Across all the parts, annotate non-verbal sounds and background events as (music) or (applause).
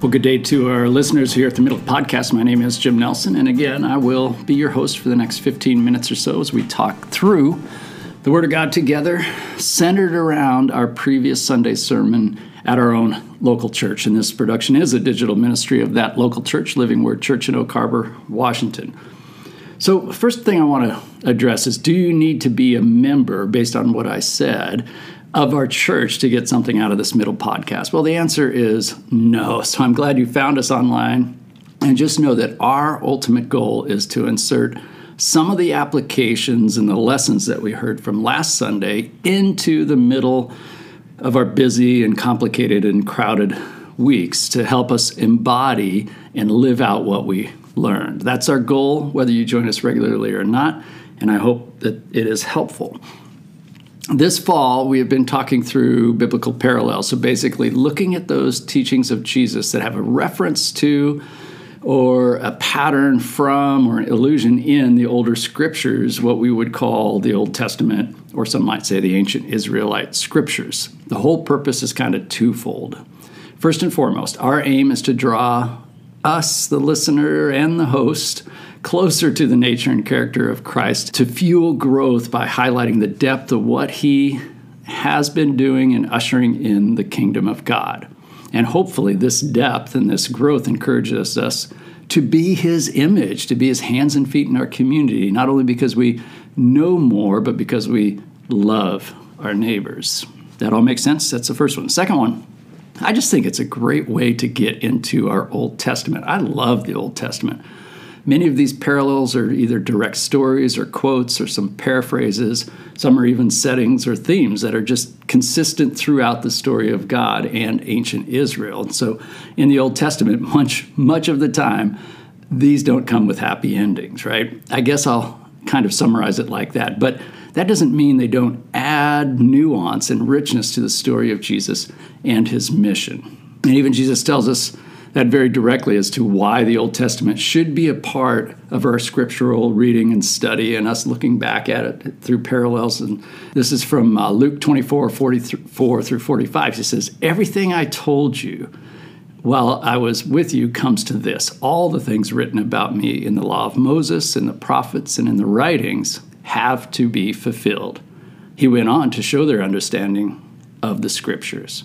Well, good day to our listeners here at the Middle Podcast. My name is Jim Nelson, and again, I will be your host for the next 15 minutes or so as we talk through the Word of God together, centered around our previous Sunday sermon at our own local church. And this production is a digital ministry of that local church, Living Word Church in Oak Harbor, Washington. So, first thing I want to address is do you need to be a member, based on what I said, of our church to get something out of this middle podcast? Well, the answer is no. So, I'm glad you found us online. And just know that our ultimate goal is to insert some of the applications and the lessons that we heard from last Sunday into the middle of our busy and complicated and crowded weeks to help us embody and live out what we learned. That's our goal, whether you join us regularly or not, and I hope that it is helpful. This fall, we have been talking through biblical parallels. So basically, looking at those teachings of Jesus that have a reference to or a pattern from or an illusion in the older scriptures, what we would call the Old Testament, or some might say the ancient Israelite scriptures. The whole purpose is kind of twofold. First and foremost, our aim is to draw us, the listener, and the host closer to the nature and character of Christ to fuel growth by highlighting the depth of what he has been doing and ushering in the kingdom of God. And hopefully, this depth and this growth encourages us to be His image, to be His hands and feet in our community, not only because we know more, but because we love our neighbors. That all makes sense? That's the first one. Second one, I just think it's a great way to get into our Old Testament. I love the Old Testament. Many of these parallels are either direct stories or quotes or some paraphrases. Some are even settings or themes that are just consistent throughout the story of God and ancient Israel. And so in the Old Testament, (laughs) much, much of the time, these don't come with happy endings, right? I guess I'll kind of summarize it like that. But that doesn't mean they don't add nuance and richness to the story of Jesus and his mission. And even Jesus tells us that very directly as to why the Old Testament should be a part of our scriptural reading and study and us looking back at it through parallels. And this is from uh, Luke 24 44 through 45. He says, Everything I told you while I was with you comes to this all the things written about me in the law of Moses, in the prophets, and in the writings have to be fulfilled. He went on to show their understanding of the scriptures.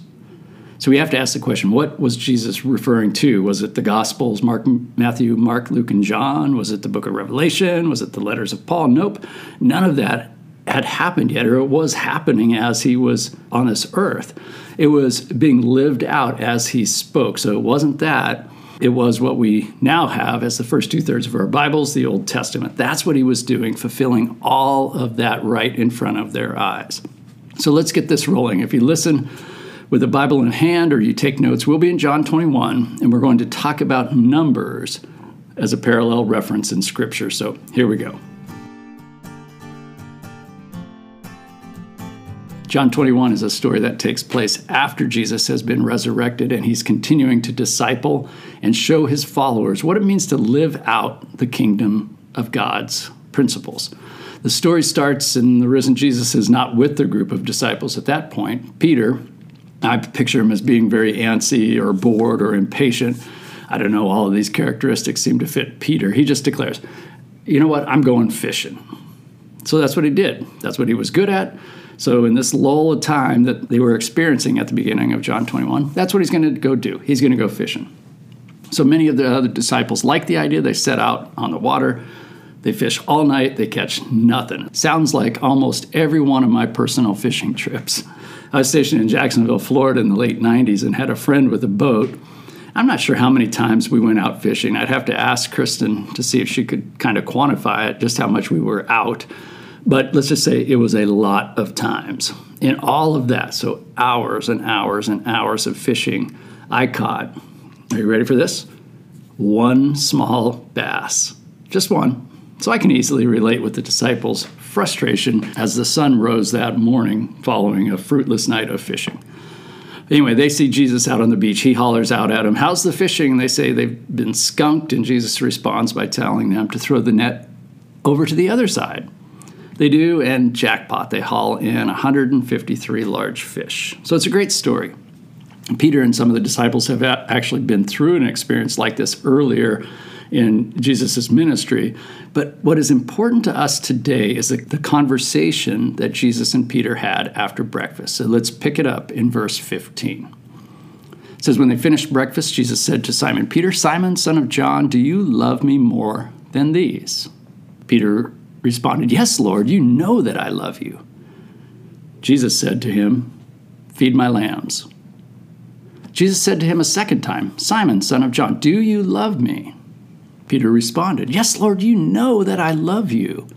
So we have to ask the question what was Jesus referring to? Was it the Gospels, Mark, Matthew, Mark, Luke, and John? Was it the book of Revelation? Was it the letters of Paul? Nope. None of that had happened yet, or it was happening as he was on this earth. It was being lived out as he spoke. So it wasn't that. It was what we now have as the first two thirds of our Bibles, the Old Testament. That's what he was doing, fulfilling all of that right in front of their eyes. So let's get this rolling. If you listen, with a Bible in hand or you take notes, we'll be in John 21 and we're going to talk about numbers as a parallel reference in Scripture. So here we go. John 21 is a story that takes place after Jesus has been resurrected and he's continuing to disciple and show his followers what it means to live out the kingdom of God's principles. The story starts, and the risen Jesus is not with the group of disciples at that point. Peter, I picture him as being very antsy or bored or impatient. I don't know, all of these characteristics seem to fit Peter. He just declares, you know what, I'm going fishing. So that's what he did. That's what he was good at. So, in this lull of time that they were experiencing at the beginning of John 21, that's what he's going to go do. He's going to go fishing. So, many of the other disciples like the idea. They set out on the water. They fish all night. They catch nothing. Sounds like almost every one of my personal fishing trips. I was stationed in Jacksonville, Florida in the late 90s and had a friend with a boat. I'm not sure how many times we went out fishing. I'd have to ask Kristen to see if she could kind of quantify it, just how much we were out. But let's just say it was a lot of times. In all of that, so hours and hours and hours of fishing, I caught, are you ready for this? One small bass. Just one. So I can easily relate with the disciples' frustration as the sun rose that morning following a fruitless night of fishing. Anyway, they see Jesus out on the beach. He hollers out at them, How's the fishing? They say they've been skunked, and Jesus responds by telling them to throw the net over to the other side. They do, and jackpot, they haul in 153 large fish. So it's a great story. Peter and some of the disciples have actually been through an experience like this earlier in Jesus' ministry. But what is important to us today is the, the conversation that Jesus and Peter had after breakfast. So let's pick it up in verse 15. It says, When they finished breakfast, Jesus said to Simon Peter, Simon, son of John, do you love me more than these? Peter responded, Yes, Lord, you know that I love you. Jesus said to him, Feed my lambs. Jesus said to him a second time, Simon, son of John, do you love me? Peter responded, Yes, Lord, you know that I love you.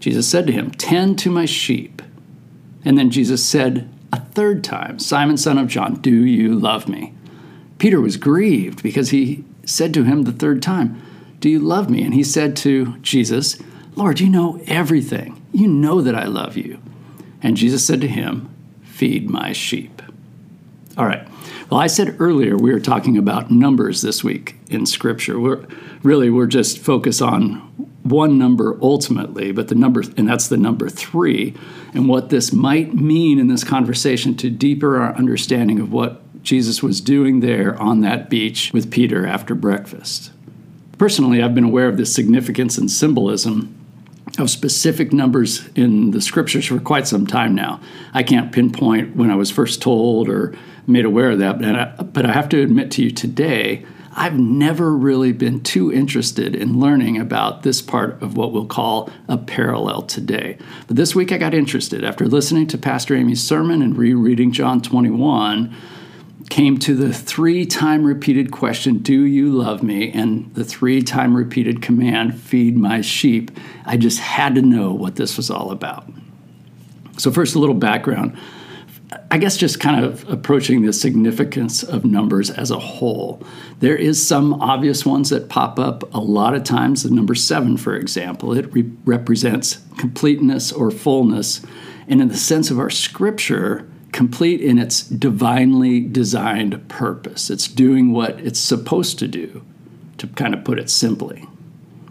Jesus said to him, Tend to my sheep. And then Jesus said a third time, Simon, son of John, do you love me? Peter was grieved because he said to him the third time, Do you love me? And he said to Jesus, Lord, you know everything. You know that I love you. And Jesus said to him, Feed my sheep. All right. Well, I said earlier we were talking about numbers this week in Scripture. We're really we're just focused on one number ultimately, but the number and that's the number three, and what this might mean in this conversation to deeper our understanding of what Jesus was doing there on that beach with Peter after breakfast. Personally, I've been aware of the significance and symbolism of specific numbers in the scriptures for quite some time now. I can't pinpoint when I was first told or made aware of that, but I, but I have to admit to you today, I've never really been too interested in learning about this part of what we'll call a parallel today. But this week I got interested after listening to Pastor Amy's sermon and rereading John 21 came to the three time repeated question, Do you love me? and the three time repeated command, Feed my sheep. I just had to know what this was all about. So, first, a little background. I guess just kind of approaching the significance of numbers as a whole. There is some obvious ones that pop up a lot of times. The number seven, for example, it re- represents completeness or fullness. And in the sense of our scripture, complete in its divinely designed purpose. It's doing what it's supposed to do, to kind of put it simply.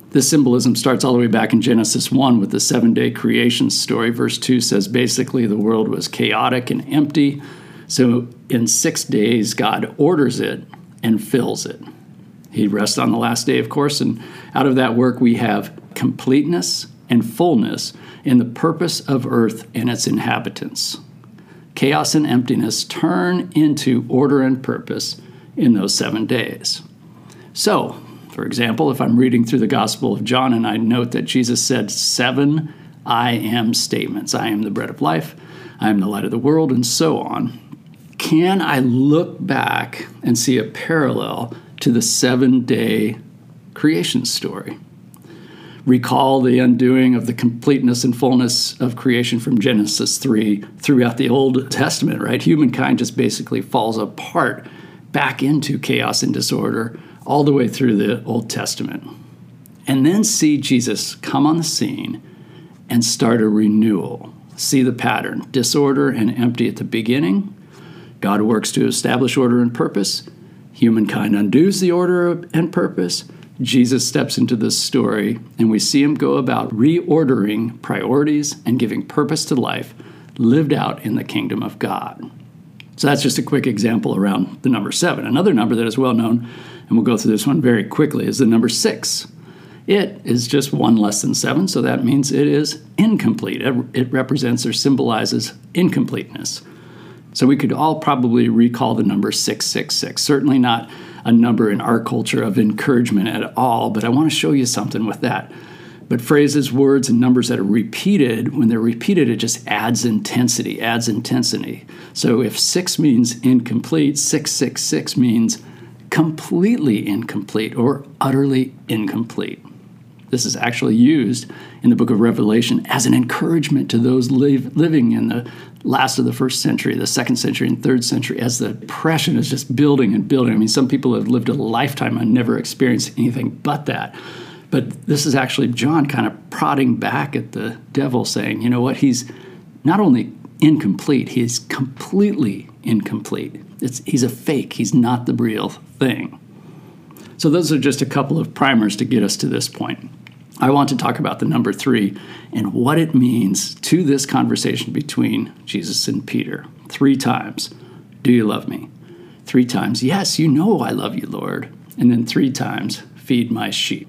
This symbolism starts all the way back in Genesis 1 with the seven day creation story. Verse 2 says basically the world was chaotic and empty. So in six days, God orders it and fills it. He rests on the last day, of course, and out of that work we have completeness and fullness in the purpose of earth and its inhabitants chaos and emptiness turn into order and purpose in those seven days. So, for example, if I'm reading through the Gospel of John and I note that Jesus said seven I am statements I am the bread of life, I am the light of the world, and so on. Can I look back and see a parallel to the seven day creation story? Recall the undoing of the completeness and fullness of creation from Genesis 3 throughout the Old Testament, right? Humankind just basically falls apart back into chaos and disorder all the way through the Old Testament. And then see Jesus come on the scene and start a renewal. See the pattern disorder and empty at the beginning. God works to establish order and purpose. Humankind undoes the order and purpose Jesus steps into this story, and we see him go about reordering priorities and giving purpose to life lived out in the kingdom of God. So that's just a quick example around the number seven. Another number that is well known, and we'll go through this one very quickly, is the number six. It is just one less than seven, so that means it is incomplete. It represents or symbolizes incompleteness. So we could all probably recall the number 666. Certainly not a number in our culture of encouragement at all, but I want to show you something with that. But phrases, words, and numbers that are repeated, when they're repeated, it just adds intensity, adds intensity. So if six means incomplete, 666 means completely incomplete or utterly incomplete. This is actually used in the book of Revelation as an encouragement to those live, living in the last of the first century, the second century, and third century, as the depression is just building and building. I mean, some people have lived a lifetime and never experienced anything but that. But this is actually John kind of prodding back at the devil, saying, you know what? He's not only incomplete, he's completely incomplete. It's, he's a fake, he's not the real thing. So, those are just a couple of primers to get us to this point. I want to talk about the number three and what it means to this conversation between Jesus and Peter. Three times Do you love me? Three times, Yes, you know I love you, Lord. And then three times, Feed my sheep.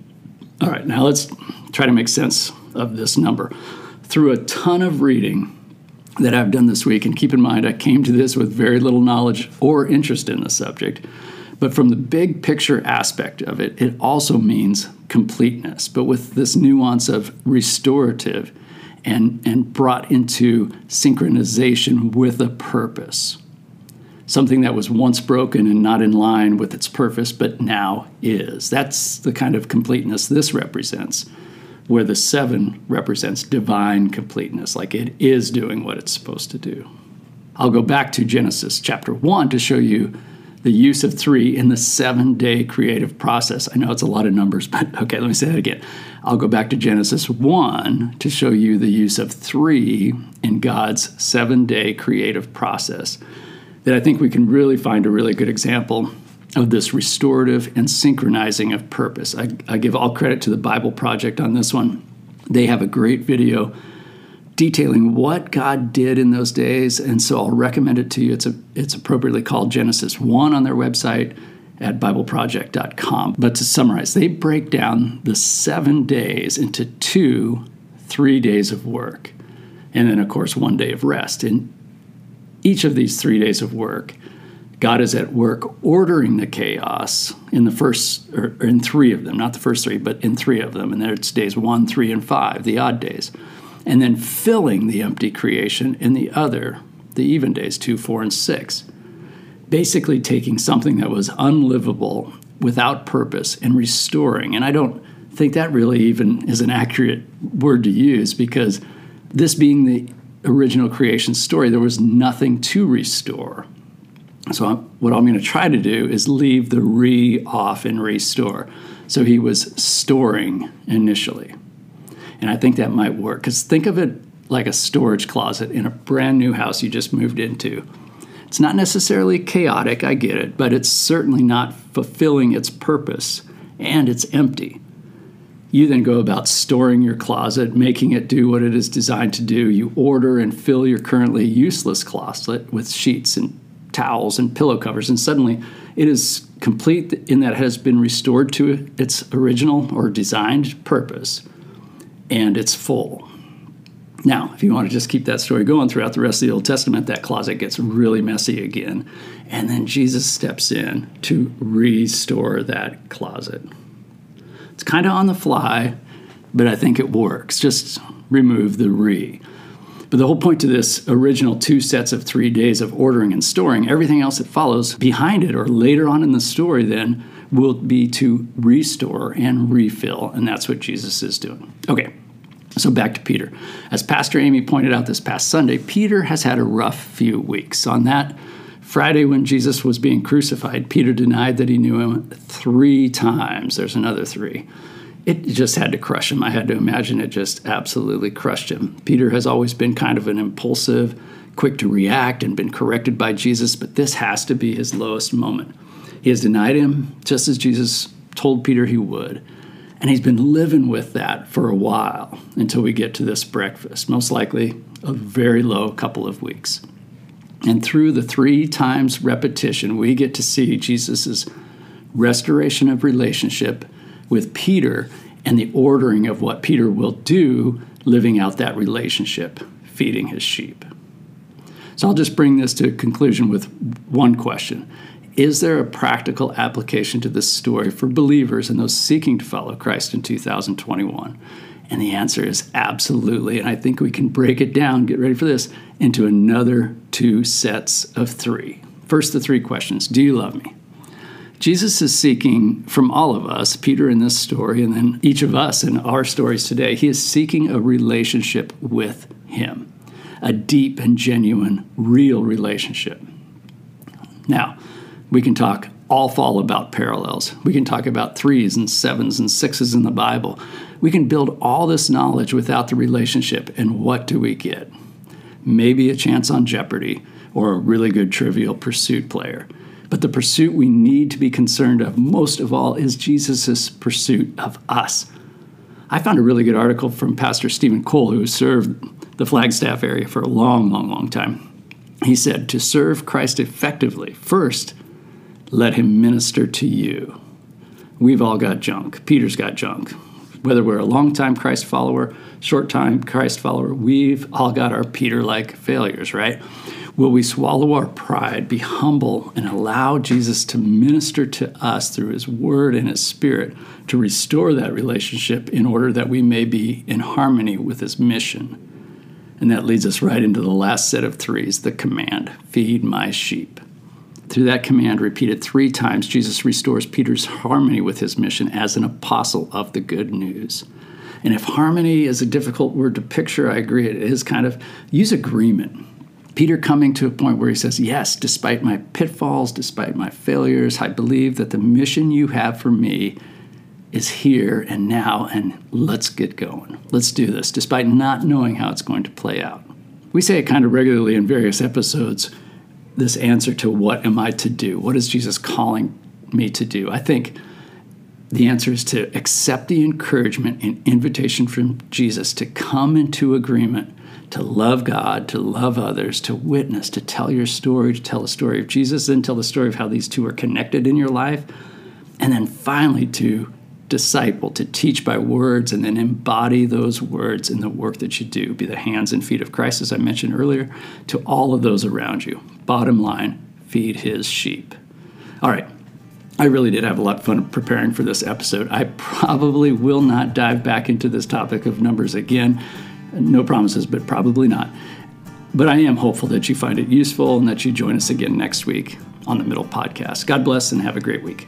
All right, now let's try to make sense of this number. Through a ton of reading that I've done this week, and keep in mind, I came to this with very little knowledge or interest in the subject. But from the big picture aspect of it, it also means completeness, but with this nuance of restorative and, and brought into synchronization with a purpose. Something that was once broken and not in line with its purpose, but now is. That's the kind of completeness this represents, where the seven represents divine completeness, like it is doing what it's supposed to do. I'll go back to Genesis chapter 1 to show you the use of three in the seven day creative process. I know it's a lot of numbers, (laughs) but okay, let me say that again. I'll go back to Genesis 1 to show you the use of three in God's seven day creative process. That I think we can really find a really good example of this restorative and synchronizing of purpose. I, I give all credit to the Bible Project on this one. They have a great video detailing what God did in those days. And so I'll recommend it to you. It's, a, it's appropriately called Genesis 1 on their website at BibleProject.com. But to summarize, they break down the seven days into two three days of work, and then, of course, one day of rest. In each of these three days of work, God is at work ordering the chaos in the first, or in three of them, not the first three, but in three of them. And there it's days one, three, and five, the odd days and then filling the empty creation in the other, the even days, two, four, and six. Basically, taking something that was unlivable without purpose and restoring. And I don't think that really even is an accurate word to use because this being the original creation story, there was nothing to restore. So, I'm, what I'm going to try to do is leave the re off and restore. So, he was storing initially. And I think that might work because think of it like a storage closet in a brand new house you just moved into. It's not necessarily chaotic, I get it, but it's certainly not fulfilling its purpose and it's empty. You then go about storing your closet, making it do what it is designed to do. You order and fill your currently useless closet with sheets and towels and pillow covers, and suddenly it is complete in that it has been restored to its original or designed purpose and it's full. Now, if you want to just keep that story going throughout the rest of the Old Testament, that closet gets really messy again. And then Jesus steps in to restore that closet. It's kind of on the fly, but I think it works. Just remove the re. But the whole point to this original two sets of three days of ordering and storing, everything else that follows behind it or later on in the story, then will be to restore and refill. And that's what Jesus is doing. Okay, so back to Peter. As Pastor Amy pointed out this past Sunday, Peter has had a rough few weeks. On that Friday, when Jesus was being crucified, Peter denied that he knew him three times. There's another three. It just had to crush him. I had to imagine it just absolutely crushed him. Peter has always been kind of an impulsive, quick to react, and been corrected by Jesus, but this has to be his lowest moment. He has denied him just as Jesus told Peter he would. And he's been living with that for a while until we get to this breakfast, most likely a very low couple of weeks. And through the three times repetition, we get to see Jesus' restoration of relationship with Peter and the ordering of what Peter will do living out that relationship, feeding his sheep. So I'll just bring this to a conclusion with one question is there a practical application to this story for believers and those seeking to follow Christ in 2021? And the answer is absolutely. And I think we can break it down, get ready for this, into another two sets of three. First, the three questions Do you love me? Jesus is seeking from all of us, Peter in this story, and then each of us in our stories today, he is seeking a relationship with him, a deep and genuine, real relationship. Now, we can talk all fall about parallels. We can talk about threes and sevens and sixes in the Bible. We can build all this knowledge without the relationship, and what do we get? Maybe a chance on Jeopardy or a really good trivial pursuit player. But the pursuit we need to be concerned of most of all is Jesus' pursuit of us. I found a really good article from Pastor Steven Cole, who served the Flagstaff area for a long, long, long time. He said, To serve Christ effectively, first, let him minister to you. We've all got junk. Peter's got junk. Whether we're a long-time Christ follower, short-time Christ follower, we've all got our Peter-like failures, right? Will we swallow our pride, be humble, and allow Jesus to minister to us through his word and his spirit to restore that relationship in order that we may be in harmony with his mission? And that leads us right into the last set of threes the command feed my sheep. Through that command, repeated three times, Jesus restores Peter's harmony with his mission as an apostle of the good news. And if harmony is a difficult word to picture, I agree it is kind of, use agreement. Peter coming to a point where he says, Yes, despite my pitfalls, despite my failures, I believe that the mission you have for me is here and now, and let's get going. Let's do this, despite not knowing how it's going to play out. We say it kind of regularly in various episodes this answer to what am I to do? What is Jesus calling me to do? I think the answer is to accept the encouragement and invitation from Jesus to come into agreement, to love God, to love others, to witness, to tell your story, to tell the story of Jesus, then tell the story of how these two are connected in your life, and then finally to disciple, to teach by words, and then embody those words in the work that you do. Be the hands and feet of Christ, as I mentioned earlier, to all of those around you. Bottom line, feed his sheep. All right. I really did have a lot of fun preparing for this episode. I probably will not dive back into this topic of numbers again. No promises, but probably not. But I am hopeful that you find it useful and that you join us again next week on the Middle Podcast. God bless and have a great week.